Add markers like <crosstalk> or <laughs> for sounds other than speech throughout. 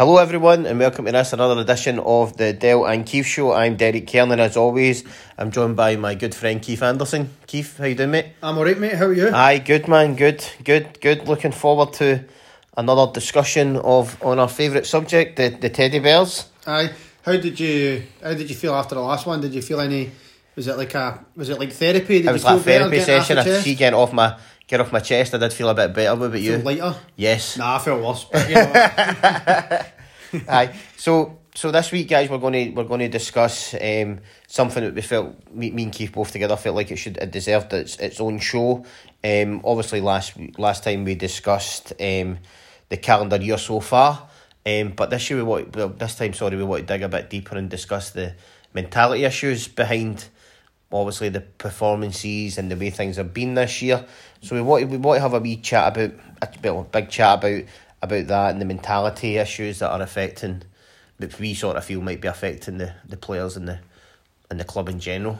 Hello, everyone, and welcome to this another edition of the Dell and Keith Show. I'm Derek Kernan, as always. I'm joined by my good friend Keith Anderson. Keith, how you doing, mate? I'm alright, mate. How are you? Aye, good man, good, good, good. Looking forward to another discussion of on our favourite subject, the, the teddy bears. Aye. How did you How did you feel after the last one? Did you feel any? Was it like a Was it like therapy? Did it was like a therapy session. I see getting off my get off my chest. I did feel a bit better. What about you? Lighter? Yes. Nah, I felt worse. But you know, <laughs> Aye. So so this week, guys, we're going to we're going to discuss um, something that we felt me, me and Keith both together felt like it should it deserved its its own show. Um, obviously last last time we discussed um, the calendar year so far. Um, but this year we want well, this time sorry we want to dig a bit deeper and discuss the mentality issues behind obviously the performances and the way things have been this year. So we want we want to have a wee chat about a well, big chat about about that and the mentality issues that are affecting that we sort of feel might be affecting the, the players and the and the club in general.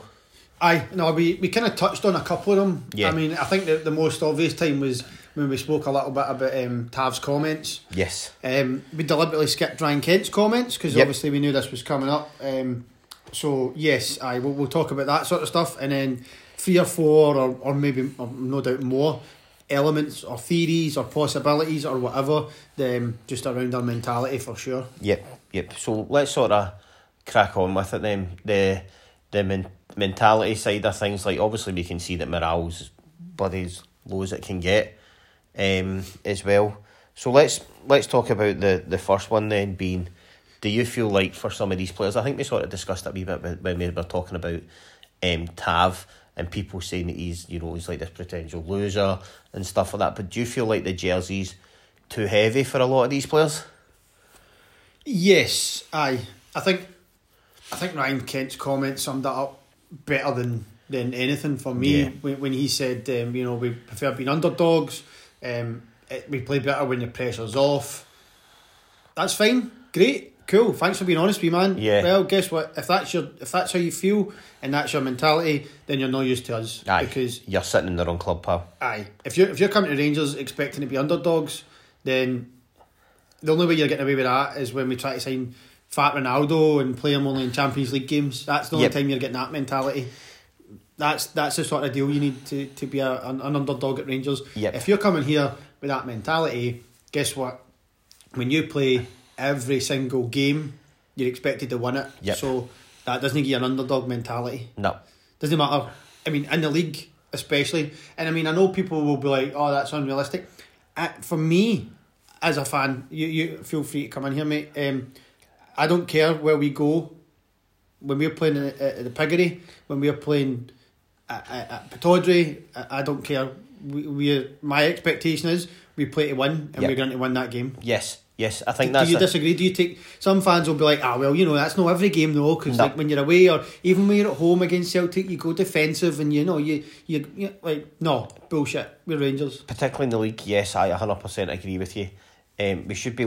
aye. No, we we kind of touched on a couple of them. Yeah. I mean, I think the the most obvious time was when we spoke a little bit about um, Tav's comments. Yes. Um, we deliberately skipped Ryan Kent's comments because Yep. obviously we knew this was coming up. Um, so yes, I will we'll talk about that sort of stuff, and then three or four, or or maybe or no doubt more elements or theories or possibilities or whatever. Um, just around our mentality for sure. Yep. Yep. So let's sort of crack on with it then. The the men- mentality side of things, like obviously we can see that morale's bloody as low as it can get, um, as well. So let's let's talk about the the first one then being. Do you feel like for some of these players, I think we sort of discussed that a wee bit when we were talking about um, Tav and people saying that he's you know he's like this potential loser and stuff like that. But do you feel like the jersey's too heavy for a lot of these players? Yes, aye. I think I think Ryan Kent's comment summed that up better than than anything for me Yeah. when, when he said, um, you know, we prefer being underdogs. Um, it, we play better when the pressure's off. That's fine, great, cool. Thanks for being honest, with me man. Yeah. Well, guess what? If that's your if that's how you feel and that's your mentality, then you're no use to us Aye, because you're sitting in the wrong club, pal. Aye. If you're if you're coming to Rangers expecting to be underdogs, then the only way you're getting away with that is when we try to sign Fat Ronaldo and play him only in Champions League games. That's the only Yep. time you're getting that mentality. That's that's the sort of deal you need to, to be a, an, an underdog at Rangers. Yep. If you're coming here with that mentality, guess what? When you play every single game, you're expected to win it. Yep. So that doesn't give you an underdog mentality. No. Doesn't matter. I mean, in the league especially, and I mean, I know people will be like, "Oh, that's unrealistic." Uh, for me, as a fan, you you feel free to come in here, mate. Um, I don't care where we go. When we're playing at, at the Piggery, when we're playing at, at, at Pittodrie, I, I don't care. We, we my expectation is we play to win, and Yep. we're going to win that game. Yes. Yes. I think that's. Do you a- disagree? Do you take some fans will be like, ah, well, you know, that's not every game though, because No. like when you're away or even when you're at home against Celtic, you go defensive and you know you you, you like no bullshit. We're Rangers. particularly in the league. Yes, I hundred percent agree with you. Um, we should be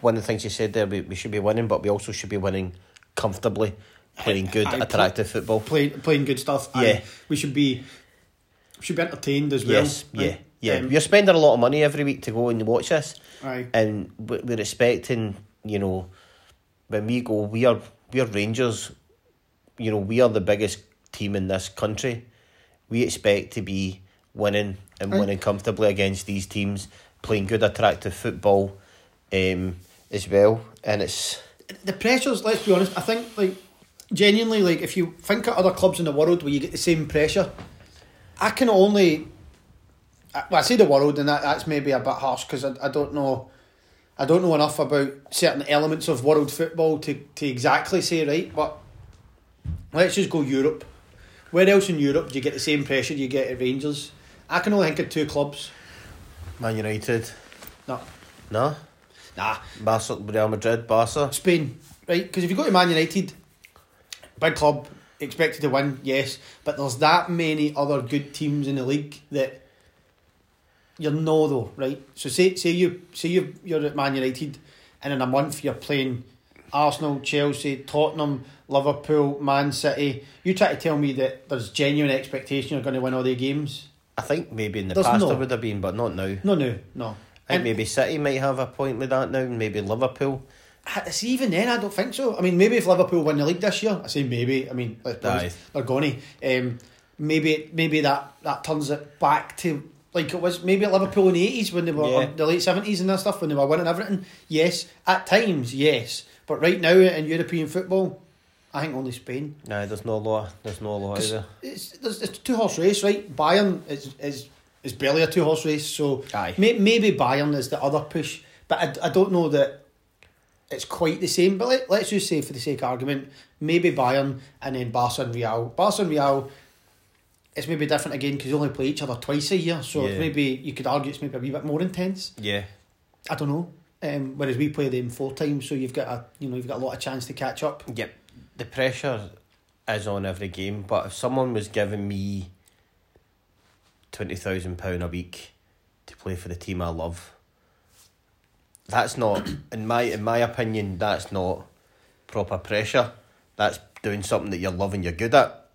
one of the things you said there. We, we should be winning, but we also should be winning comfortably, playing good, I- attractive football. Playing playing good stuff. Yeah. and we should be we should be entertained as well. Yes, yeah, yeah. um, You're spending a lot of money every week to go and watch this, Aye. and we- we're expecting, you know, when we go, we are we are Rangers. You know, we are the biggest team in this country. We expect to be winning and Aye. winning comfortably against these teams, playing good, attractive football, um, as well. And it's the pressures. Let's be honest. I think like genuinely like if you think of other clubs in the world where you get the same pressure, I can only. I- Well, I say the world, and that, that's maybe a bit harsh because I, I don't know, I don't know enough about certain elements of world football to, to exactly say right. But let's just go Europe. Where else in Europe do you get the same pressure you get at Rangers? I can only think of two clubs. Man United, No, no, nah, Barca, Real Madrid, Barca. Spain, right? Because if you go to Man United, big club, expected to win, yes, but there's that many other good teams in the league that you're no though, right? So say say you say you you're at Man United, and in a month you're playing Arsenal, Chelsea, Tottenham, Liverpool, Man City. You try to tell me that there's genuine expectation you're going to win all their games? I think maybe in the There's past no- there would have been, but not now. No, no, no. I think And- maybe City might have a point with that now, and maybe Liverpool. See, even then, I don't think so. I mean, maybe if Liverpool win the league this year, I say maybe. I mean, let's be Aye. honest, they're going to. Um, maybe, maybe that that turns it back to like it was maybe at Liverpool in the eighties when they were Yeah. the late seventies and that stuff when they were winning everything. Yes, at times, yes, but right now in European football, I think only Spain. Nah, there's no law. There's no law either. It's there's, it's a two horse race, right? Bayern is is is barely a two horse race, so Aye. may, maybe Bayern is the other push, but I, I don't know that it's quite the same. But let, let's just say, for the sake of argument, maybe Bayern and then Barca and Real. Barca and Real, it's maybe different again because you only play each other twice a year, so Yeah. maybe you could argue it's maybe a wee bit more intense. Yeah. I don't know. Um, whereas we play them four times, so you've got a you know you've got a lot of chance to catch up. Yep. The pressure is on every game, but if someone was giving me twenty thousand pound a week to play for the team I love, that's not <coughs> in my in my opinion, that's not proper pressure. That's doing something that you're loving, you're good at.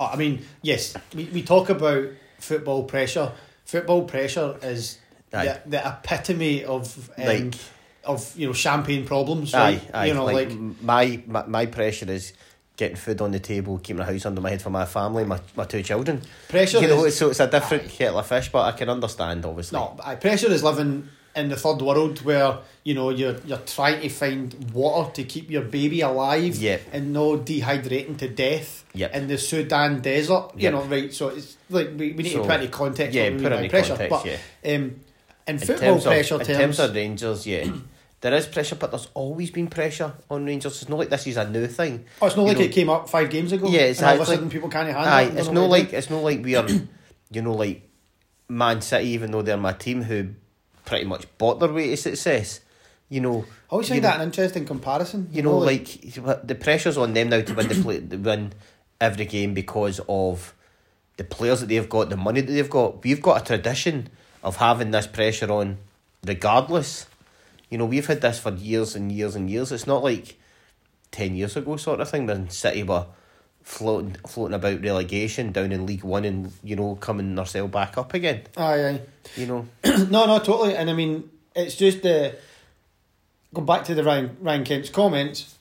Oh, I mean, yes, we, we talk about football pressure. Football pressure is the, the epitome of um, Like- of you know champagne problems. Right? Aye, aye. You know, like, like, my, my my pressure is getting food on the table, keeping a house under my head for my family, my, my two children. pressure. you know, is, so it's a different kettle of fish, but I can understand obviously. no, aye, pressure is living in the third world where you know you're you're trying to find water to keep your baby alive Yep. and no dehydrating to death Yep. in the Sudan desert. You Yep. know, right? So it's like we, we need So, to put into context. yeah, put mean it by in pressure, context, but yeah. um, in in football terms pressure of, in terms of Rangers, yeah, <clears throat> there is pressure, but there's always been pressure on Rangers. It's not like this is a new thing. Oh, it's not You like know- it came up five games ago. Yeah, and all of a sudden people can't handle Aye, it. it's not like it's not like we are, <clears throat> you know, like Man City, even though they're my team, who pretty much bought their way to success. You know, I always you find know- that an interesting comparison. you know, like the pressure's on them now to win the play, <coughs> to win every game because of the players that they've got, the money that they've got. We've got a tradition of having this pressure on, regardless. You know, we've had this for years and years and years. It's not like ten years ago, sort of thing, when City were floating floating about relegation down in League One and you know coming ourselves back up again. aye, aye. You know, <clears throat> no, no, totally. And I mean, it's just the go back to the Ryan Ryan Kent's comments.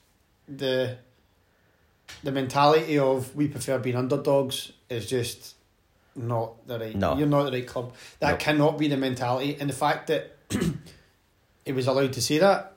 The the mentality of we prefer being underdogs is just not the right. No. You're not the right club. That No. cannot be the mentality. And the fact that <clears throat> he was allowed to say that,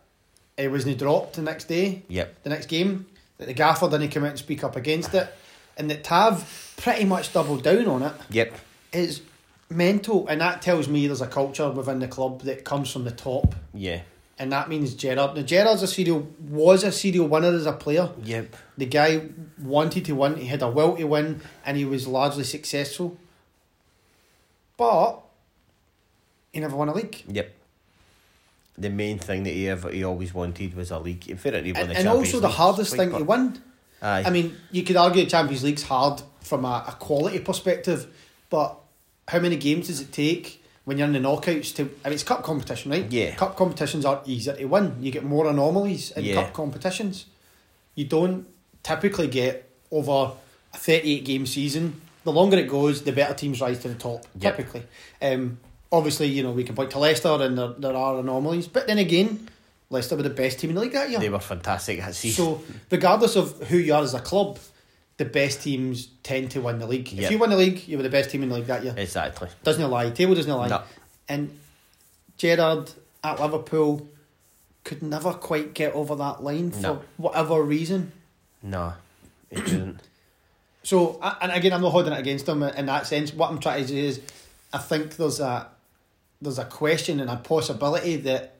it wasn't dropped the next day. yep, the next game, that the gaffer didn't come out and speak up against it, and that Tav pretty much doubled down on it yep, is mental, and that tells me there's a culture within the club that comes from the top, yeah, and that means Gerrard. Now Gerrard's a serial was a serial winner as a player. yep, The guy wanted to win. He had a will to win, and he was largely successful. But he never won a league. yep. The main thing that he ever he always wanted was a league. In fairness, he won And, the and also the League hardest thing to win. Aye. I mean, you could argue Champions League's hard from a, a quality perspective, but how many games does it take when you're in the knockouts to? I mean, it's cup competition, right? Yeah. Cup competitions are easier to win. You get more anomalies in Yeah. cup competitions. You don't typically get over a 38 game season. The longer it goes, the better teams rise to the top, Yep. typically. Um, obviously, you know, we can point to Leicester and there, there are anomalies, but then again, Leicester were the best team in the league that year. They were fantastic. So, regardless of who you are as a club, the best teams tend to win the league. If you win the league, you were the best team in the league that year. exactly. Doesn't lie. Table doesn't lie. No. And Gerrard at Liverpool could never quite get over that line for No. whatever reason. No, it didn't. So, and again, I'm not holding it against him in that sense. What I'm trying to say is, I think there's a there's a question and a possibility that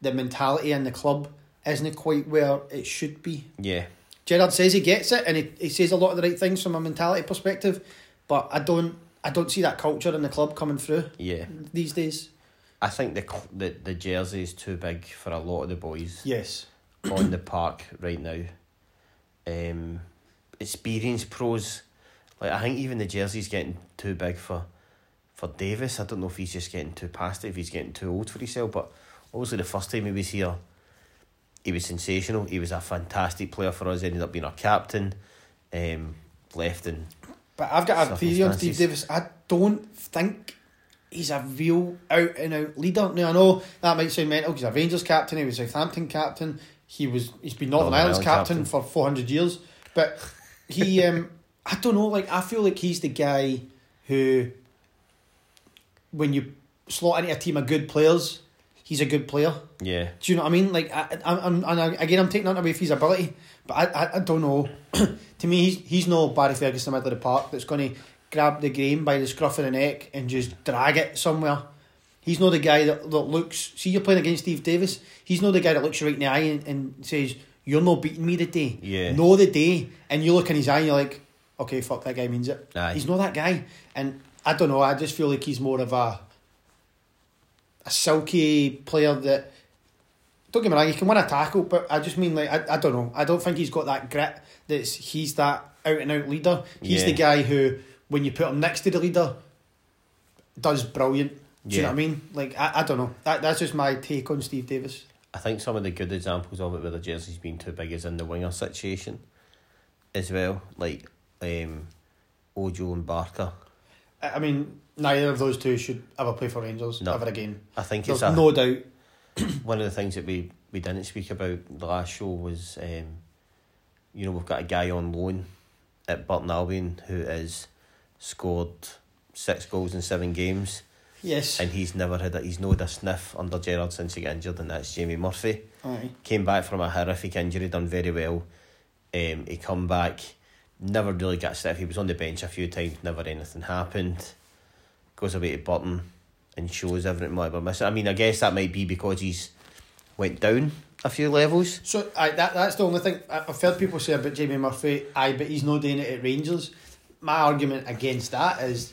the mentality in the club isn't quite where it should be. Yeah, Gerrard says he gets it and he, he says a lot of the right things from a mentality perspective, but I don't I don't see that culture in the club coming through yeah. these days. I think the the the jersey is too big for a lot of the boys Yes. <clears throat> on the park right now. Um, experienced pros, like I think even the jersey's getting too big for, for Davis. I don't know if he's just getting too past it, if he's getting too old for himself. But obviously the first time he was here, he was sensational. He was a fantastic player for us. Ended up being our captain. Um, left and But I've got a theory on Steve Davis. I don't think he's a real out and out leader. Now I know that might sound mental because he's a Rangers captain, he was Southampton captain, he was he's been Northern, Northern Ireland's captain, captain. for four hundred years. But he, <laughs> um, I don't know. Like I feel like he's the guy who, when you slot into a team of good players, he's a good player. Yeah. Do you know what I mean? Like, I, I, I'm, and I, again, I'm taking that away from his ability, but I, I, I don't know. <clears throat> to me, he's, he's no Barry Ferguson in the middle of the park that's going to grab the game by the scruff of the neck and just drag it somewhere. He's not the guy that, that looks. See, you're playing against Steve Davis. He's not the guy that looks you right in the eye and, and says, "You're not beating me today." Yeah. Know the day, and you look in his eye and you're like, "Okay, fuck, that guy means it." Aye. He's not that guy, and I don't know. I just feel like he's more of a a silky player that don't get me wrong, he can win a tackle, but I just mean like I, I don't know. I don't think he's got that grit. That's he's that out and out leader. He's Yeah. the guy who, when you put him next to the leader, does brilliant. Do you know what I mean? Like I, I don't know. That that's just my take on Steve Davis. I think some of the good examples of it where the jersey's been too big is in the winger situation as well. Like um, Ojo and Barker. I mean, neither of those two should ever play for Rangers No. ever again. I think There's it's a, no doubt. <clears throat> one of the things that we, we didn't speak about the last show was um, you know, we've got a guy on loan at Burton Albion who has scored six goals in seven games Yes. and he's never had a, he's not a sniff under Gerrard since he got injured and that's Jamie Murphy. Aye. Came back from a horrific injury, done very well. Um, he come back, never really got a sniff. He was on the bench a few times, never anything happened. Goes away to Burton and shows everything whatever missing. I mean, I guess that might be because he's went down a few levels. So aye, that that's the only thing I- I've heard people say about Jamie Murphy. I but he's not doing it at Rangers. My argument against that is,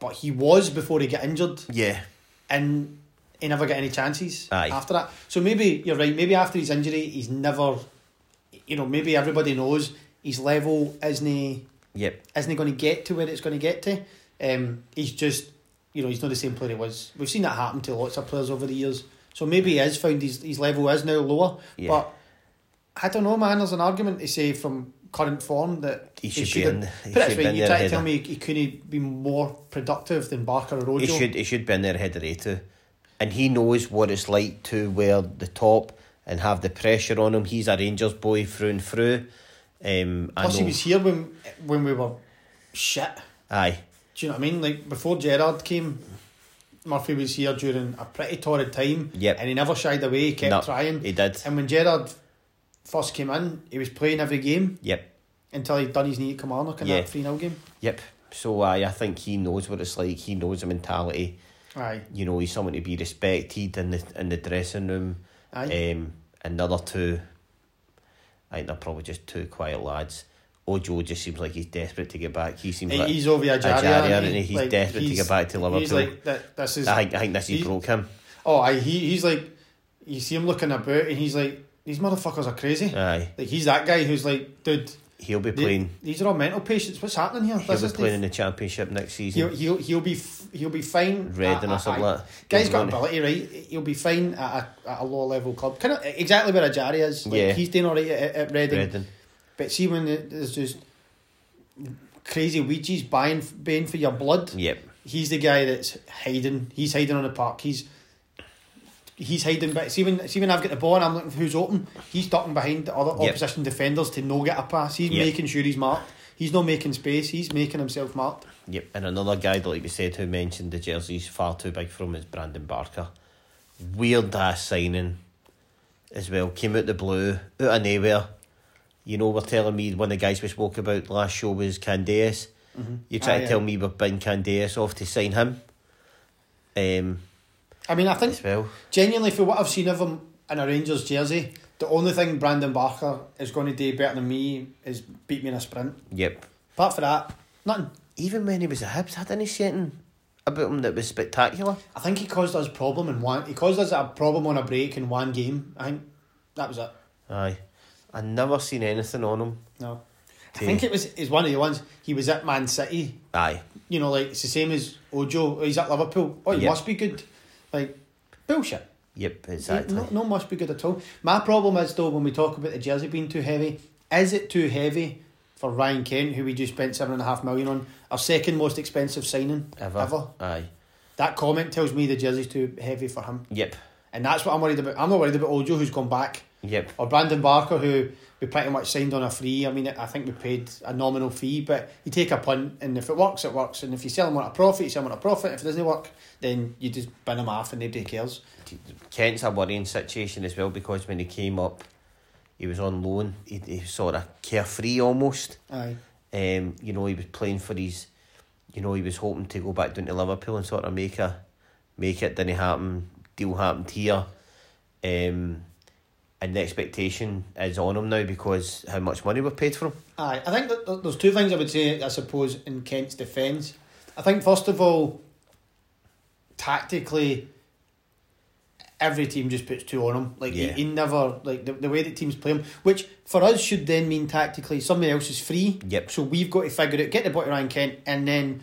but he was before he got injured, Yeah. and he never got any chances Aye. after that. So maybe you're right. Maybe after his injury, he's never, you know, maybe everybody knows his level isn't Yep. isn't he going to get to where it's going to get to. Um, he's just, you know, he's not the same player he was. We've seen that happen to lots of players over the years. So maybe he has found his, his level is now lower. Yeah. But I don't know, man. There's an argument to say from current form that He should be should have- in- he should be in you try to tell me he couldn't be more productive than Barker or Ojo. He should he should be in there ahead of Reto. And he knows what it's like to wear the top and have the pressure on him. He's a Rangers boy through and through. Um, I Plus, he was here when when we were shit. Aye. Do you know what I mean? Like before Gerrard came, Murphy was here during a pretty torrid time. Yep. And he never shied away. He kept No, trying. He did. And when Gerrard first came in, he was playing every game Yep. until he'd done his knee at Kilmarnock in Yeah. that 3 0 game. Yep. So aye, I think he knows what it's like. He knows the mentality. Aye. You know, he's someone to be respected in the in the dressing room. Aye. Um, another two, I think they're probably just two quiet lads. Ojo just seems like he's desperate to get back. He seems like he's over Ejaria, Ejaria, he? he's Like, desperate to get back to Liverpool. He's like, that, this is, I think I think this he he- broke him. oh, aye, he, he's like, you see him looking about and he's like, these motherfuckers are crazy. Aye, Like, he's that guy who's like, dude, he'll be playing. these are all mental patients. What's happening here? He'll This be playing the- in the championship next season. He'll, he'll, he'll be he'll be fine. Reading or something like that. Guy's got ability, right? He'll be fine at a, at a low level club. Kind of exactly where Ajari is. Like, Yeah. he's doing all right at, at Reading. Reading. But see when there's just crazy Ouija's buying baying for your blood, Yep. he's the guy that's hiding. He's hiding on the park. He's he's hiding. But see when see when I've got the ball and I'm looking for who's open, he's ducking behind the other Yep. opposition defenders to no get a pass. He's Yep. making sure he's marked. He's not making space. He's making himself marked. Yep. And another guy that, like we said, who mentioned the jersey's far too big for him is Brandon Barker. Weird ass signing as well. Came out the blue, out of nowhere. You know, we're telling me one of the guys we spoke about last show was Candeias. You try Ah, to yeah. tell me we're bidding Candeias off to sign him. Um, I mean, I think well. genuinely for what I've seen of him in a Rangers jersey, the only thing Brandon Barker is going to do better than me is beat me in a sprint. Yep. Apart from that, nothing. Even when he was at Hibs, had any saying about him that was spectacular? I think he caused us problem in one. He caused us a problem on a break in one game. I think that was it. Aye. I never seen anything on him. No, I think it was is one of the ones. He was at Man City. Aye. You know, like it's the same as Ojo. He's at Liverpool. Oh, he Yep. must be good. Like bullshit. Yep, exactly. No, no, must be good at all. My problem is though when we talk about the jersey being too heavy, is it too heavy for Ryan Kent, who we just spent seven and a half million on, our second most expensive signing Ever. Aye. That comment tells me the jersey's too heavy for him, Yep. and that's what I'm worried about. I'm not worried about Ojo, who's gone back Yep. Or Brandon Barker, who we pretty much signed on a free. I mean, I think we paid a nominal fee, but you take a punt, and if it works, it works. And if you sell him on a profit, you sell him on a profit. If it doesn't work, then you just bin him off and nobody cares. Kent's a worrying situation as well because when he came up, he was on loan. He, he was sort of carefree almost. Aye. Um, you know, he was playing for his. You know, he was hoping to go back down to Liverpool and sort of make a, make it. Didn't happen. Deal happened here. Um, and the expectation is on him now because how much money we've paid for him. Aye, I think that there's two things I would say, I suppose, in Kent's defence. I think, first of all, tactically, every team just puts two on him. Like, Yeah. he, he never, like, the, the way that teams play him, which for us should then mean tactically somebody else is free. Yep. So we've got to figure out, get the ball to Ryan Kent, and then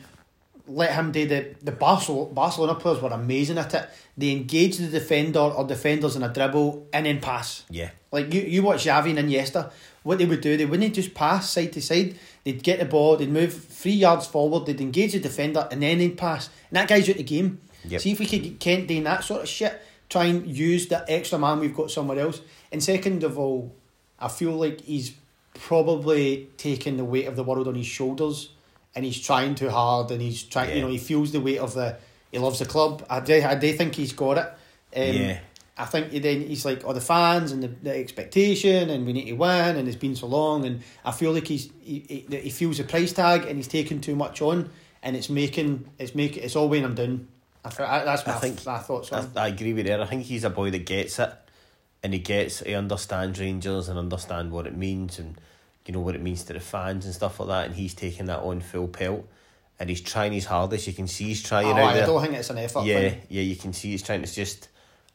let him do the the Barcelona, Barcelona players were amazing at it. They engage the defender or defenders in a dribble and then pass. Yeah. Like you, you watch Xavi and Iniesta, what they would do, they wouldn't just pass side to side. They'd get the ball, they'd move three yards forward, they'd engage the defender, and then they'd pass. And that guy's out the game. Yep. See if we could get Kent doing that sort of shit. Try and use the extra man we've got somewhere else. And second of all, I feel like he's probably taking the weight of the world on his shoulders, and he's trying too hard, and he's trying. You know, he feels the weight of the. He loves the club. I do. I do think he's got it. Um, Yeah. I think he then he's like, oh, the fans and the, the expectation, and we need to win, and it's been so long, and I feel like he's he, he, he feels the price tag, and he's taking too much on, and it's making it's making it's all weighing him down. I, th- I that's my, I think- my thoughts on. I, I agree with there. I think he's a boy that gets it, and he gets he understands Rangers and understand what it means, and you know what it means to the fans and stuff like that. And he's taking that on full pelt, and he's trying his hardest. You can see he's trying Oh, out I there. don't think it's an effort. yeah, thing. yeah, you can see he's trying. It's just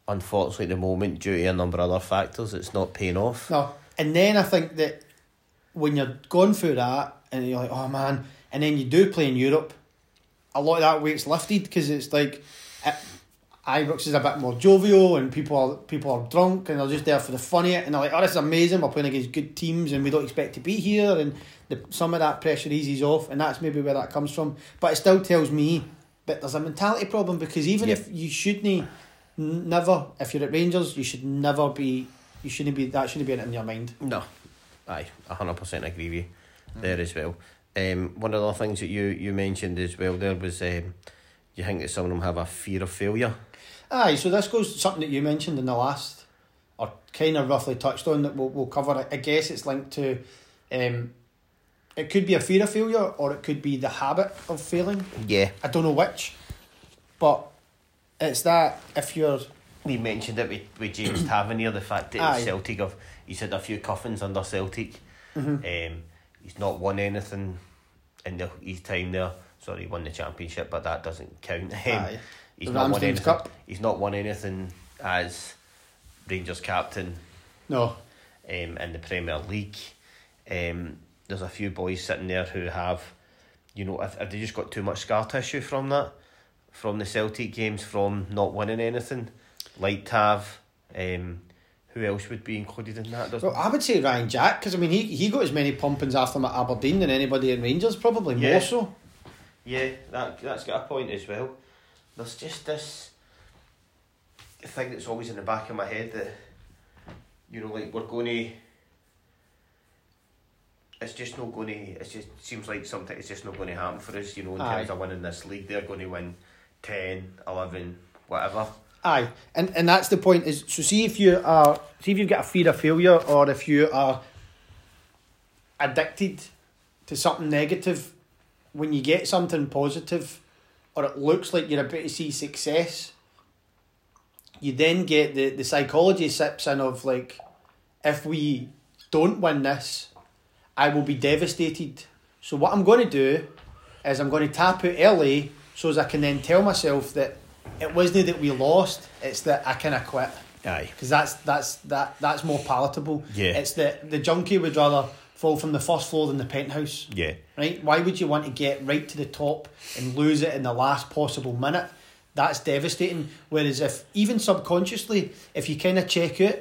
unfortunately at the moment due to a number of other factors, it's not paying off. No, and then I think that when you're going through that, and you're like, oh man, and then you do play in Europe, a lot of that weight's lifted because it's like, it, Ibrox is a bit more jovial, and people are people are drunk, and they're just there for the fun of it, and they're like, oh, this is amazing. We're playing against good teams, and we don't expect to be here, and the, some of that pressure eases off, and that's maybe where that comes from. But it still tells me that there's a mentality problem because even Yep. if you shouldn't, never, if you're at Rangers, you should never be. You shouldn't be. That shouldn't be in your mind. No, aye, hundred percent agree with you there as well. Um, one of the things that you you mentioned as well there was um, you think that some of them have a fear of failure. Aye, so this goes to something that you mentioned in the last, or kind of roughly touched on that we'll, we'll cover. I guess it's linked to, um, it could be a fear of failure or it could be the habit of failing. Yeah, I don't know which, but it's that if you're we mentioned it with, with James <clears throat> Tavernier, the fact that Aye. Celtic have he's had a few cuffins under Celtic. Mhm. Um, he's not won anything in the, his time there. Sorry, he won the championship, but that doesn't count. <laughs> Um, Aye. He's The not won anything. Cup. He's not won anything as Rangers captain no, um, in the Premier League. Um, there's a few boys sitting there who have, you know, have, have they just got too much scar tissue from that, from the Celtic games, from not winning anything, like Tav. Um, who else would be included in that? Well, I would say Ryan Jack because I mean he he got as many pumpings after him at Aberdeen than anybody in Rangers, probably Yeah. more so. Yeah, that that's got a point as well. There's just this thing that's always in the back of my head that you know, like we're going to. It's just not going to. It just seems like something. It's just not going to happen for us. You know, in Aye. terms of winning this league, they're going to win 10, 11, whatever. Aye, and and that's the point. Is so see if you are see if you've got a fear of failure or if you are addicted to something negative. When you get something positive, or it looks like you're about to see success, you then get the the psychology sips in of like, if we don't win this, I will be devastated. So what I'm going to do is I'm going to tap out early so as I can then tell myself that it wasn't that we lost, it's that I kind of quit. Aye. Because that's that's that that's more palatable. Yeah. It's that the junkie would rather fall from the first floor than the penthouse. Yeah. Right? Why would you want to get right to the top and lose it in the last possible minute? That's devastating. Whereas if even subconsciously, if you kind of check out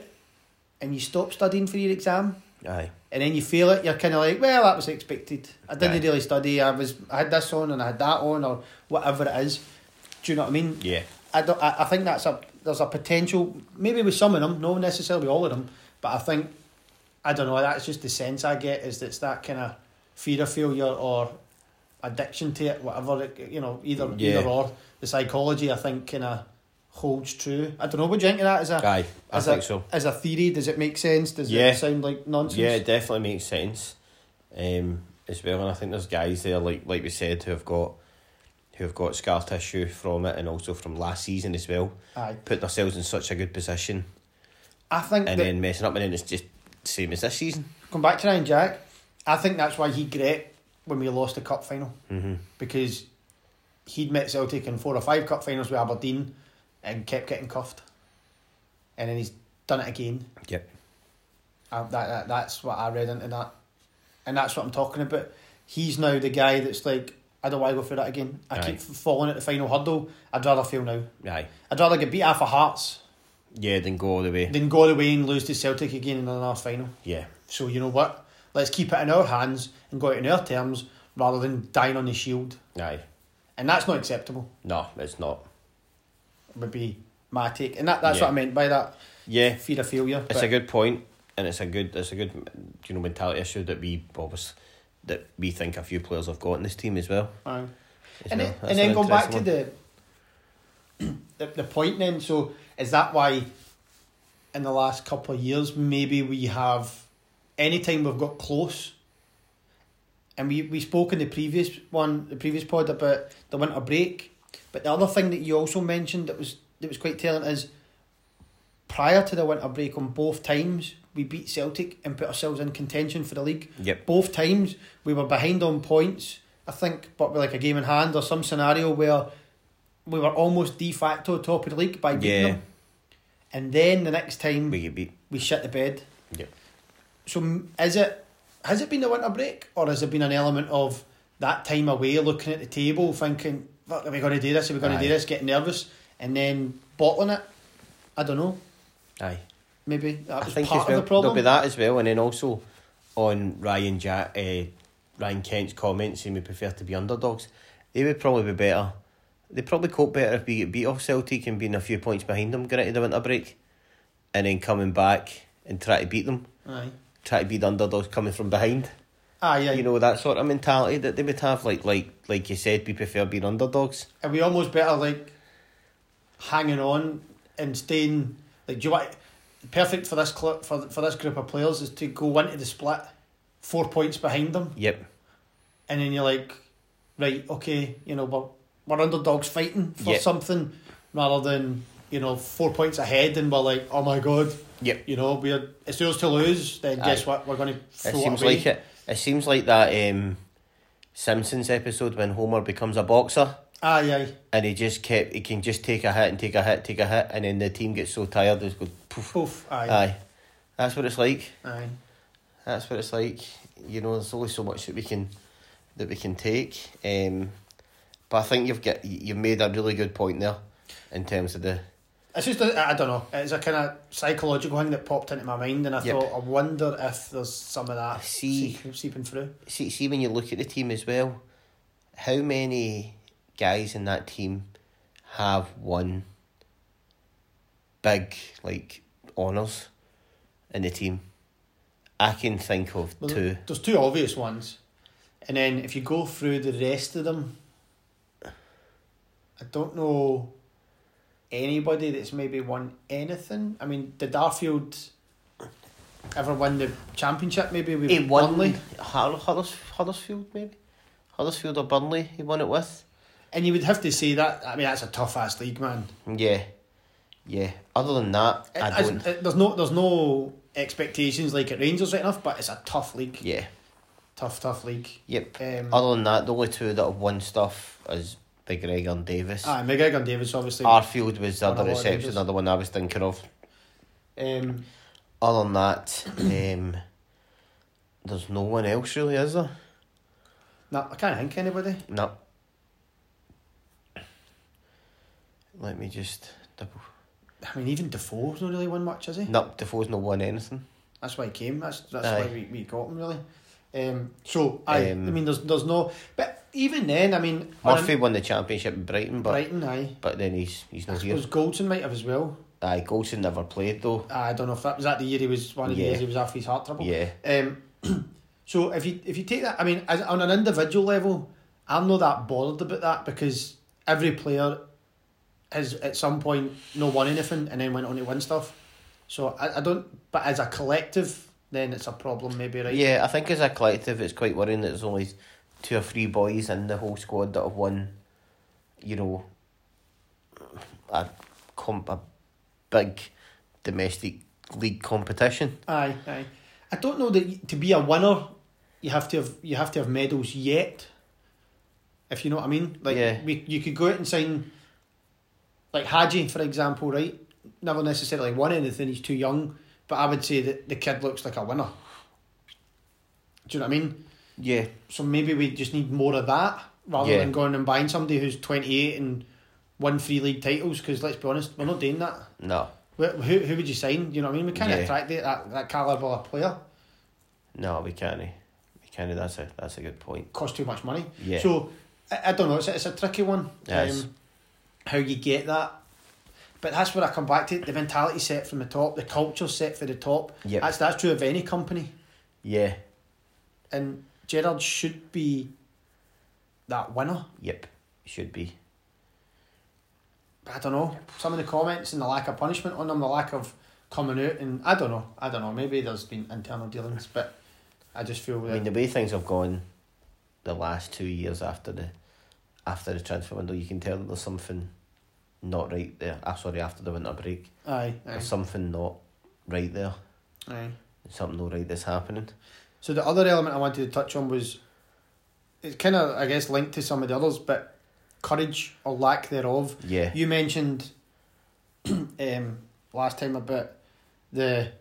and you stop studying for your exam, Aye. and then you feel it, you're kind of like, well, that was expected. I didn't Aye. really study. I was, I had this on and I had that on, or whatever it is. Do you know what I mean? Yeah. I don't. I, I think that's a there's a potential. Maybe with some of them, not necessarily all of them, But I think I don't know. That's just the sense I get is that it's that kind of fear of failure or addiction to it, whatever. It, you know, either Yeah. either or. The psychology I think kind of holds true. I don't know. What do you think of that? As a Aye, I as think a, so. as a theory, does it make sense? Does Yeah. it sound like nonsense? Yeah, it definitely makes sense. Um, as well, and I think there's guys there, like like we said, who have got who have got scar tissue from it, and also from last season as well, Aye. put themselves in such a good position, I think and then messing up, and then it's just same as this season. Come back to Ryan Jack, I think that's why he great when we lost the cup final Mm-hmm. because he'd met Celtic in four or five cup finals with Aberdeen and kept getting cuffed, and then he's done it again. Yep. That, that that's what I read into that, and that's what I'm talking about. He's now the guy that's like, I don't want to go through that again. I Aye. keep falling at the final hurdle. I'd rather fail now. Aye, I'd rather get beat off of Hearts yeah, then go all the way. Then go all the way and lose to Celtic again in another final. Yeah, So you know what? Let's keep it in our hands and go out in our terms rather than dying on the shield. aye, And that's not acceptable. no, it's not. Would be my take, and that, that's Yeah. what I meant by that Yeah, fear of failure. it's a good point, and it's a good, it's a good, you know, mentality issue that we obviously that we think a few players have got in this team as well. Aye. as and well. then, That's and then going back to the, <clears throat> the the point then. So is that why in the last couple of years maybe we have anytime we've got close. And we, we spoke in the previous one, the previous pod about the winter break. But the other thing that you also mentioned that was that was quite telling is prior to the winter break on both times we beat Celtic and put ourselves in contention for the league. Yep. Both times we were behind on points, I think, but with like a game in hand or some scenario where we were almost de facto top of the league by beating Yeah. them. And then the next time We get beat. we shit the bed. Yep. So is it has it been the winter break or has it been an element of that time away looking at the table thinking, fuck, are we going to do this? Are we going to do this? Getting nervous and then bottling it? I don't know. Aye. Maybe that I was think part well, of the problem. there'll be that as well, and then also on Ryan Jack, uh, Ryan Kent's comments saying we prefer to be underdogs. They would probably be better. They'd probably cope better if we get beat off Celtic and being a few points behind them going into the winter break, and then coming back and try to beat them, Aye. try to beat the underdogs coming from behind. Ah, aye, aye. You know that sort of mentality that they would have. Like like like you said, we prefer being underdogs. Are we almost better like hanging on and staying like do you want perfect for this club for for this group of players is to go into the split four points behind them Yep. and then you're like right okay you know we're, we're underdogs fighting for Yeah. something rather than you know four points ahead and we're like oh my god Yep. you know we're it's yours to lose then guess what we're going to It seems like it. It seems like that um, Simpsons episode when Homer becomes a boxer. aye aye and he just kept he can just take a hit and take a hit, take a hit, and then the team gets so tired they just go poof. Poof, aye Aye, that's what it's like. aye That's what it's like. You know, there's only so much that we can that we can take. Um, but I think you've got you've made a really good point there in terms of the It's just, a, I don't know, it's a kind of psychological thing that popped into my mind, and I Yep. thought, I wonder if there's some of that See- seep- seeping through. see see when you look at the team as well. How many guys in that team have won big like honors in the team? I can think of Well, two. There's two obvious ones, and then if you go through the rest of them, I don't know anybody that's maybe won anything. I mean, did Darfield ever win the championship? Maybe with He won Burnley? Hudders- Hudders- Huddersfield, maybe? Huddersfield or Burnley, he won it with. And you would have to say that. I mean, that's a tough ass league, man. Yeah. Yeah. Other than that, It- I don't. it- there's no, there's no expectations like at Rangers right enough, but it's a tough league. Yeah. Tough, tough league. Yep. Um, Other than that, the only two that have won stuff is McGregor and Davis. aye, McGregor and Davis obviously. Arfield was the other lot of exception, Davis. another one I was thinking of. Um, Other than that, um, there's no one else really, is there? no, I can't think of anybody. No. Let me just double. I mean, even Defoe's not really won much, is he? No, Defoe's not won anything. That's why he came. That's that's Aye. why we, we got him really. Um, so I, Um, I mean, there's there's no, but even then, I mean, Murphy won the championship in Brighton, but Brighton, aye. but then he's he's I not here. suppose Goldson might have as well. Aye, Goldson never played though. I don't know if that was that the year he was one of the years he was off his heart trouble. Yeah, Um, <clears throat> so if you if you take that, I mean, as, on an individual level, I'm not that bothered about that because every player has at some point no won anything and then went on to win stuff. So I, I don't. But as a collective, then it's a problem, maybe, right? yeah. I think as a collective, it's quite worrying that there's only two or three boys in the whole squad that have won. You know, a comp a big domestic league competition. Aye, aye. I don't know that to be a winner, you have to have you have to have medals yet. If you know what I mean, like Yeah. we, you could go out and sign, like Hagi for example, right? Never necessarily won anything. He's too young, but I would say that the kid looks like a winner. Do you know what I mean? Yeah, So maybe we just need more of that rather Yeah. than going and buying somebody who's twenty eight and won three league titles. Because let's be honest, we're not doing that. no, Who, who, who would you sign? You know what I mean? We can't Yeah. attract that, that caliber of player. no, we can't. Eh? We can't. That's a that's a good point. cost too much money. Yeah. So I, I don't know. It's a, it's a tricky one. It is. Um, how you get that. But that's where I come back to the mentality set from the top, the culture set for the top. Yep. That's that's true of any company, Yeah. and Gerrard should be that winner. Yep. Should be. But I don't know. Some of the comments and the lack of punishment on them, the lack of coming out, and I don't know. I don't know. Maybe there's been internal dealings, but I just feel I mean, the way things have gone, the last two years after the, after the transfer window, you can tell that there's something, not right there. Ah, sorry, after the winter break, aye, aye, there's something not right there. aye. Something not right that's happening. So the other element I wanted to touch on was it's kind of I guess linked to some of the others, but courage or lack thereof. Yeah. You mentioned <clears throat> um, last time about the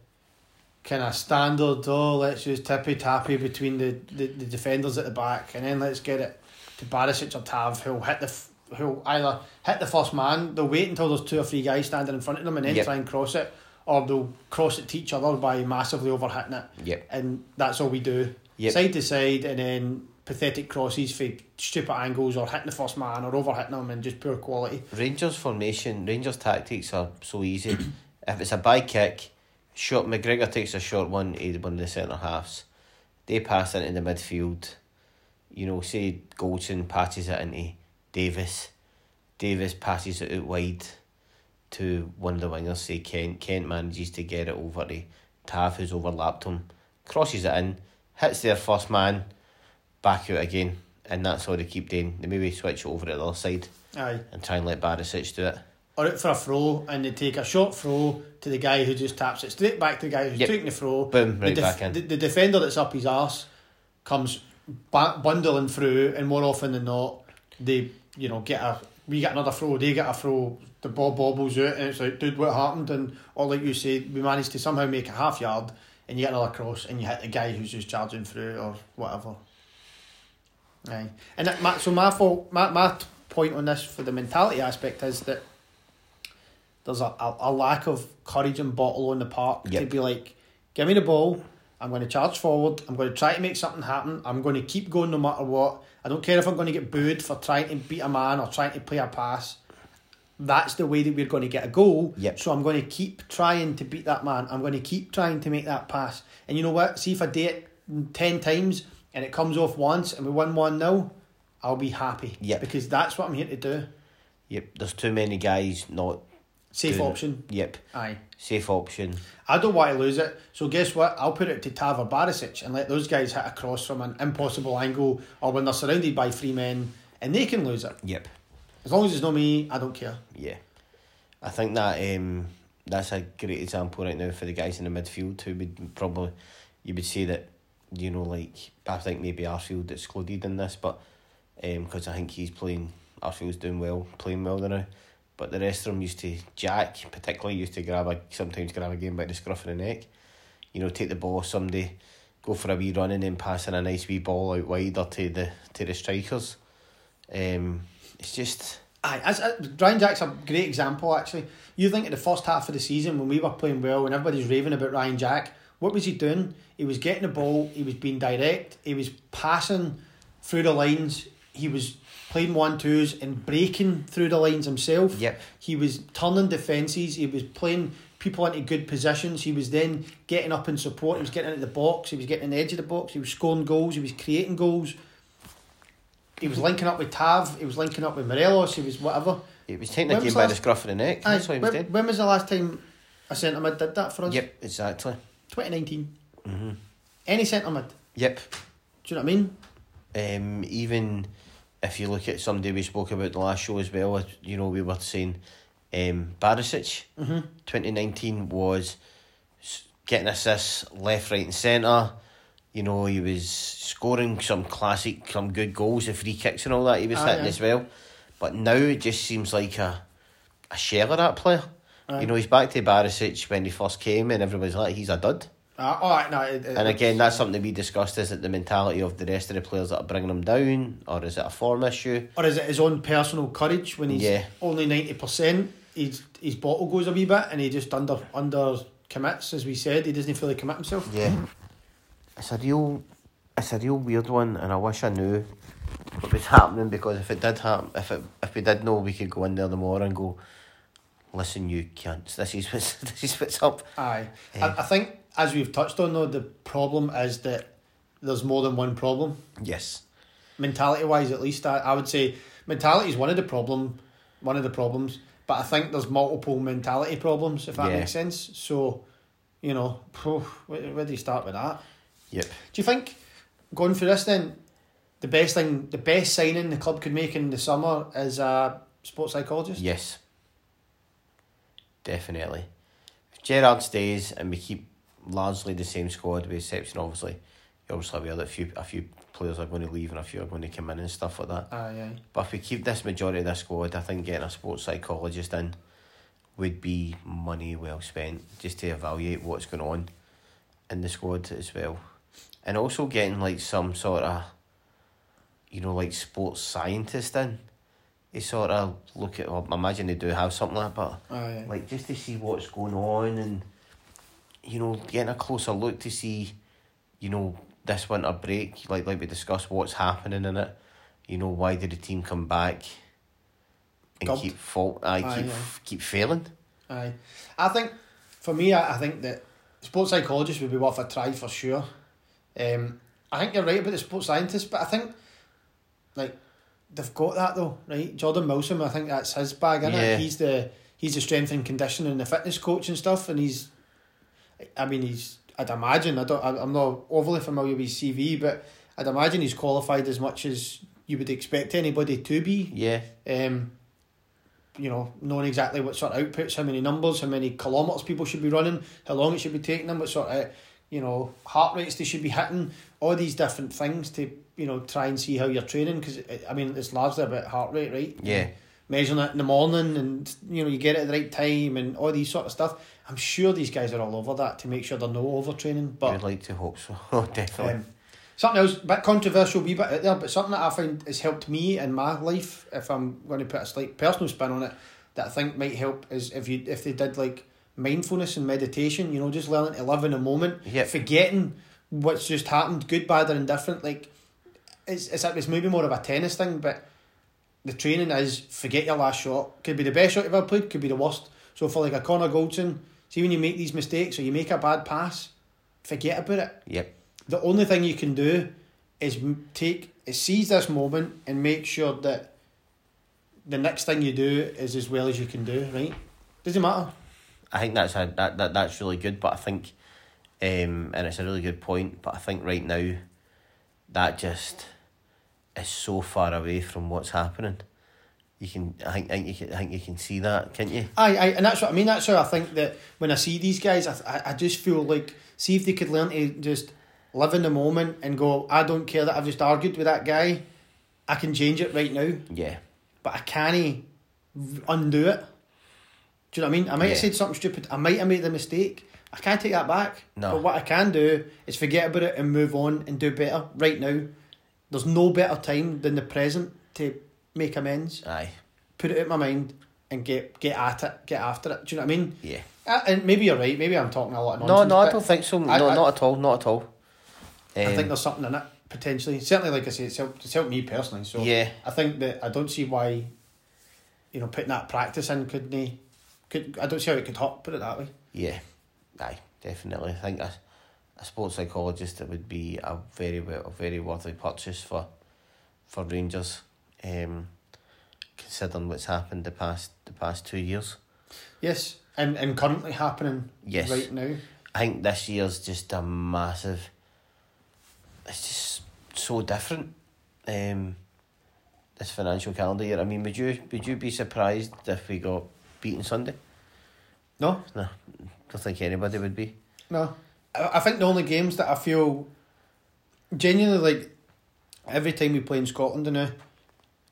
kind of standard. Oh, let's use tippy tappy between the, the, the defenders at the back, and then let's get it to Barisic or Tav, who'll hit the who'll either hit the first man. They'll wait until there's two or three guys standing in front of them, and then Yep. try and cross it, or they'll cross it to each other by massively overhitting it Yep. and that's all we do. Yep. Side to side, and then pathetic crosses for stupid angles or hitting the first man or over hitting them and just poor quality. Rangers formation, Rangers tactics are so easy. if it's a by kick, short McGregor takes a short one to one of the centre halves. They pass it into the midfield. You know, say Goldson passes it into Davis. Davis passes it out wide to one of the wingers, say Kent. Kent manages to get it over to Tav, who's overlapped him, crosses it in, hits their first man, back out again, and that's all they keep doing. They maybe switch it over to the other side Aye. and try and let Barisic do it. Or out for a throw and they take a short throw to the guy who just taps it straight back to the guy who's Yep. taking the throw. Boom, right the, back in. The, the defender that's up his arse comes ba- bundling through, and more often than not, they you know get a we get another throw, they get a throw, the ball bobbles out, and it's like, dude, what happened? And or like you said, we managed to somehow make a half yard, and you get another cross, and you hit the guy who's just charging through or whatever. Aye, and that, my, so my fault, my my point on this for the mentality aspect is that there's a, a, a lack of courage and bottle on the park to Yep. be like, give me the ball, I'm going to charge forward, I'm going to try to make something happen, I'm going to keep going no matter what. I don't care if I'm going to get booed for trying to beat a man or trying to play a pass. That's the way that we're going to get a goal. Yep. So I'm going to keep trying to beat that man. I'm going to keep trying to make that pass. And you know what? See if I do it 10 times and it comes off once and we win 1 0, I'll be happy. Yep. Because that's what I'm here to do. Yep, there's too many guys not. Safe doing option. Yep, Aye. Safe option. I don't want to lose it. So guess what? I'll put it to Tava Barisic and let those guys hit across from an impossible angle or when they're surrounded by three men and they can lose it. Yep, As long as it's not me, I don't care. yeah. I think that um, that's a great example right now for the guys in the midfield who would probably you would say that you know like I think maybe Arfield excluded in this, but because I think he's playing Arfield's doing well, playing well now. But the rest of them used to Jack particularly used to grab a sometimes grab a game by the scruff of the neck. You know, take the ball somebody, go for a wee run and then passing a nice wee ball out wide or to the to the strikers. Um, it's just Aye, as, as, Ryan Jack's a great example actually. You think of the first half of the season when we were playing well and everybody's raving about Ryan Jack, what was he doing? He was getting the ball, he was being direct, he was passing through the lines, he was playing one twos and breaking through the lines himself. Yep. He was turning defences. He was playing people into good positions. He was then getting up in support. He was getting into the box. He was getting in the edge of the box. He was scoring goals. He was creating goals. He was linking up with Tav. He was linking up with Morelos. He was whatever. He was taking the game by the scruff of the neck. Aye, That's what he was when, doing. when was the last time a centre mid did that for us? Yep, exactly. 2019. hmm Any centre mid. Yep. Do you know what I mean? Um, even if you look at somebody we spoke about the last show as well, you know, we were saying um, Barisic, Mm-hmm. 2019 was getting assists left, right, and centre. You know, he was scoring some classic, some good goals, the free kicks and all that. He was Aye, hitting aye. as well. But now it just seems like a a shell of that player. Aye. You know, he's back to Barisic when he first came, and everybody's like, he's a dud. Uh, all right, no, it, it- And again, that's something we discussed. Is it the mentality of the rest of the players that are bringing him down, or is it a form issue? or is it his own personal courage when he's Yeah. only ninety percent? His his bottle goes a wee bit, and he just under under commits, as we said. He doesn't fully commit himself. Yeah, it's a real, it's a real weird one, and I wish I knew what was happening because if it did happen, if it if we did know, we could go in there tomorrow and go, listen, you cunts, this is what's <laughs> this is what's up. Aye, Eh. I, I think as we've touched on though, the problem is that there's more than one problem. Yes, mentality wise at least I, I would say mentality is one of the problem one of the problems but I think there's multiple mentality problems if that Yeah. makes sense so you know where, where do you start with that yep, do you think going through this then the best thing the best signing the club could make in the summer is a sports psychologist yes, definitely. If Gerrard stays and we keep largely the same squad, with exception obviously, you obviously aware that a few a few players are going to leave and a few are going to come in and stuff like that. aye aye But if we keep this majority of the squad, I think getting a sports psychologist in would be money well spent just to evaluate what's going on in the squad as well. And also getting like some sort of, you know, like sports scientist in. They sort of look at, well, I imagine they do have something like that, but aye, aye. like just to see what's going on and, you know, getting a closer look to see, you know, this winter break, like like we discussed, what's happening in it. You know, why did the team come back and Gubbed. keep fault? I keep aye. keep failing. Aye. I think for me, I, I think that sports psychologists would be worth a try for sure. Um, I think you're right about the sports scientists, but I think like they've got that though, right? Jordan Milsom, I think that's his bag, is Yeah. He's the he's the strength and conditioning and the fitness coach and stuff, and he's, I mean, he's. I'd imagine I don't. I'm not overly familiar with his CV, but I'd imagine he's qualified as much as you would expect anybody to be Yeah, um, you know, knowing exactly what sort of outputs, how many numbers, how many kilometres people should be running, how long it should be taking them, what sort of, you know, heart rates they should be hitting, all these different things to, you know, try and see how you're training, because, I mean, it's largely about heart rate, right? yeah, Measuring it in the morning and, you know, you get it at the right time and all these sort of stuff. I'm sure these guys are all over that to make sure they're no overtraining, But I'd like to hope so. <laughs> Oh, definitely. Um, something else, a bit controversial, wee bit out there, but something that I find has helped me in my life, if I'm going to put a slight personal spin on it, that I think might help is if you if they did like mindfulness and meditation, you know, just learning to live in a moment, Yep. forgetting what's just happened, good, bad, or indifferent. Like it's it's it's maybe more of a tennis thing, but the training is forget your last shot. Could be the best shot you've ever played, could be the worst. So for like a Connor Goldson, see when you make these mistakes or you make a bad pass, forget about it yep, the only thing you can do is take seize this moment and make sure that the next thing you do is as well as you can do right doesn't matter I think that's a that, that that's really good. But I think, um, and it's a really good point. But I think right now, that just is so far away from what's happening. You can, I think, I think you can, I think you can see that, can't you? aye, aye and that's what I mean that's how I think that when I see these guys I, I, I just feel like see if they could learn to just live in the moment and go I don't care that I've just argued with that guy I can change it right now Yeah, but I can't undo it. Do you know what I mean? I might have said something stupid. I might have made the mistake. I can't take that back. No. But what I can do is forget about it and move on and do better right now. There's no better time than the present to make amends. aye, Put it out my mind and get get at it, get after it. Do you know what I mean? yeah. Uh, and maybe you're right. Maybe I'm talking a lot of No, nonsense. no, I don't think so. No, I- I- not at all, not at all. I think Um, there's something in it. potentially. Certainly, like I say, it's helped, it's helped me personally. So Yeah. I think that I don't see why, you know, putting that practice in couldn't could I don't see how it could hurt. Put it that way. Yeah, aye, definitely. I think a, a sports psychologist it would be a very well, a very worthy purchase for for Rangers, um, considering what's happened the past the past two years. Yes, and and currently happening. Yes. Right now. I think this year's just a massive. It's just so different. Um, this financial calendar year. I mean, would you would you be surprised if we got beaten Sunday? No, No, I don't think anybody would be. no. I, I think the only games that I feel genuinely like every time we play in Scotland now,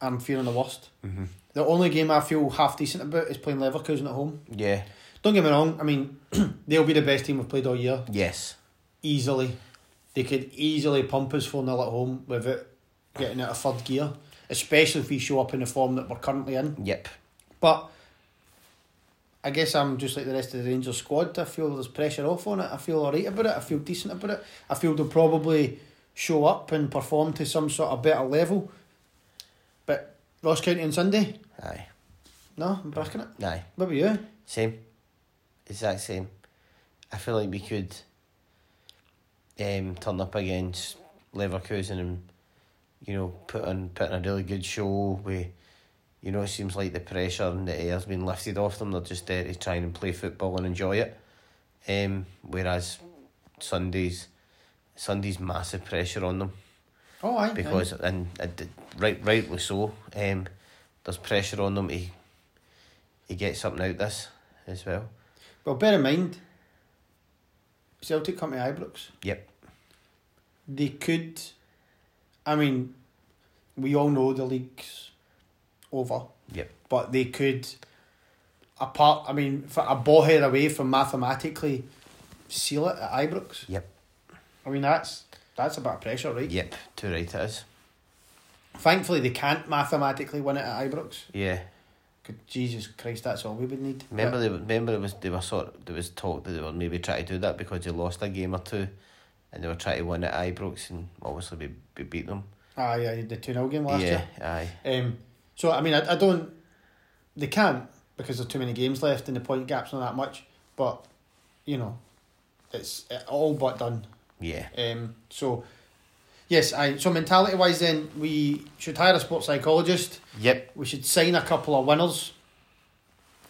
I'm feeling the worst. Mm-hmm. The only game I feel half decent about is playing Leverkusen at home. Yeah. Don't get me wrong. I mean, <clears throat> they'll be the best team we've played all year. Yes. Easily, they could easily pump us four 0 at home without getting out of third gear. Especially if we show up in the form that we're currently in. Yep. But I guess I'm just like the rest of the Rangers squad. I feel there's pressure off on it. I feel alright about it. I feel decent about it. I feel they'll probably show up and perform to some sort of better level. But Ross County on Sunday, Aye. no, I'm backing it. Aye. What about you? Same. Exact same. I feel like we could um, turn up against Leverkusen and you know put on put on a really good show. We, you know, it seems like the pressure and the air's been lifted off them. They're just there to try and play football and enjoy it. Um, whereas Sundays, Sundays massive pressure on them Oh, aye. because and, and right rightly so. Um, there's pressure on them to to get something out this as well. Well, bear in mind, Celtic come to Ibrox. Yep. They could, I mean, we all know the league's over. Yep. But they could, apart, I mean, for a ball head away from mathematically seal it at Ibrox. Yep. I mean, that's that's a bit of pressure, right? Yep. Too right it is. Thankfully, they can't mathematically win it at Ibrox. Yeah. Good Jesus Christ, that's all we would need. Remember, But- they, remember it was they were sort. Of, there was talk that they were maybe trying to do that because they lost a game or two, and they were trying to win at Ibrox, and obviously we, we beat them. Ah, yeah, the 2 0 game last yeah. year. Aye. Um, so I mean, I, I don't. They can't because there's too many games left and the point gaps not that much. But you know, it's it all but done. Yeah. Um, so yes, I so mentality wise, then we should hire a sports psychologist. Yep. We should sign a couple of winners.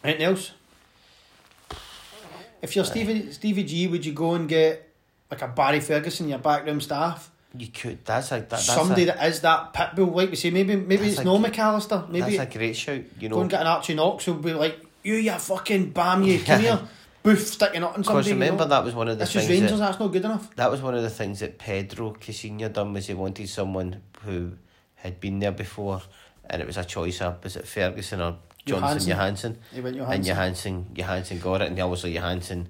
Anything else? If you're Stevie Stevie G, would you go and get like a Barry Ferguson, your backroom staff? You could. That's a that, Somebody a, that is that pit bull, like we say. Maybe maybe it's a no McAllister. Maybe That's a great shout. You know, Go and get an Archie Knox who'll be like, you, you fucking bam, you, come here. <laughs> <laughs> Boof, sticking up on somebody. Because remember you know? that was one of the things. Rangers, That, that's not good enough. that was one of the things that Pedro Caixinha done was he wanted someone who had been there before, and it was a choice of was it Ferguson or Johnson Johansson. Johansson. He went and Johansson. Johansson Johansson got it, and obviously Johansson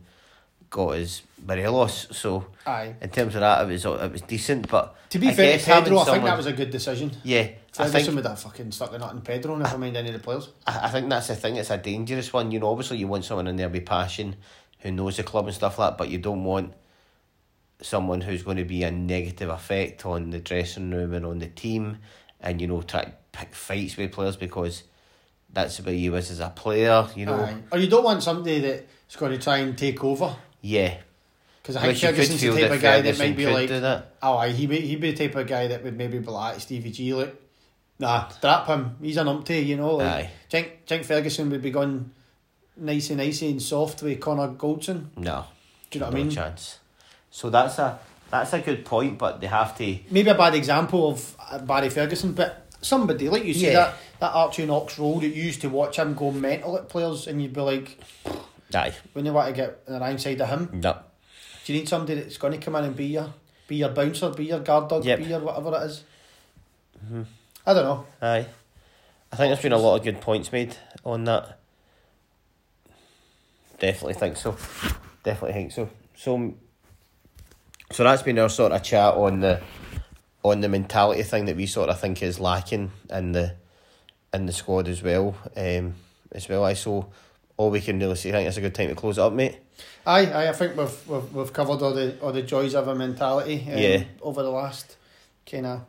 got his Morelos. So Aye. in terms of that, it was it was decent. But To be I fair to Pedro, I think that was a good decision. yeah. I Ferguson think would have fucking stuck the nut in Pedro, never mind any of the players. I I think that's the thing. It's a dangerous one. You know, obviously you want someone in there with passion, who knows the club and stuff like that, but you don't want someone who's going to be a negative effect on the dressing room and on the team, and you know try to pick fights with players because that's about you as a player. You know, Aye. Or you don't want somebody that's going to try and take over. Yeah. Because I think Which you could Ferguson's the type of guy that might be like, oh, aye, he be, he'd be the type of guy that would maybe be like Stevie G, like, nah, drop him, he's an umpty, you know. Like, Aye. think, think Ferguson would be going nicey nicey and soft with Connor Goldson. No. Do you know what no I mean? chance. So that's a that's a good point, but they have to. maybe a bad example of uh, Barry Ferguson, but somebody like you see Yeah. that that Archie Knox role that you used to watch him go mental at players, and you'd be like, Aye. when you want to get on the wrong side of him, No. do you need somebody that's going to come in and be your be your bouncer, be your guard dog, Yep. be your whatever it is? Mhm. I don't know. Aye. I think there's been a lot of good points made on that. Definitely think so. Definitely think so. So, so that's been our sort of chat on the on the mentality thing that we sort of think is lacking in the in the squad as well. Um, as well, I so all we can really say. I think it's a good time to close it up, mate. Aye, aye, I think we've we've, we've covered all the all the joys of a mentality um, Yeah. over the last kind of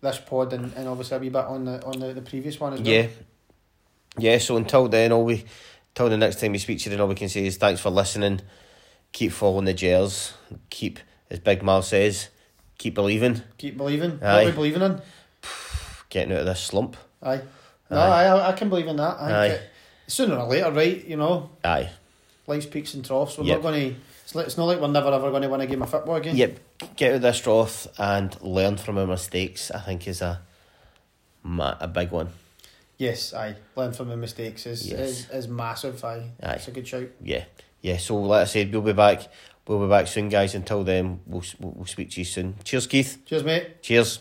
this pod and, and obviously a wee bit on the on the, the previous one as well. Yeah. Yeah, so until then, all we, until the next time we speak to you, then all we can say is thanks for listening. Keep following the Gers. Keep, as Big Mal says, keep believing. Keep believing. Aye. What are we believing in? Getting out of this slump. Aye. No, Aye. I, I can believe in that. I think Aye. Sooner or later, right? You know, Aye. life's peaks and troughs. We're Yep. not going to. It's, not like we're never ever going to win a game of football again. Yep. Get out of this drought and learn from our mistakes, I think is a, ma- a big one. Yes, aye. Learn from the mistakes is Yes. is, is massive. Aye. Aye. It's a good shout. Yeah. Yeah, so like I said, we'll be back. We'll be back soon, guys. Until then, we'll, we'll, we'll speak to you soon. Cheers, Keith. Cheers, mate. Cheers.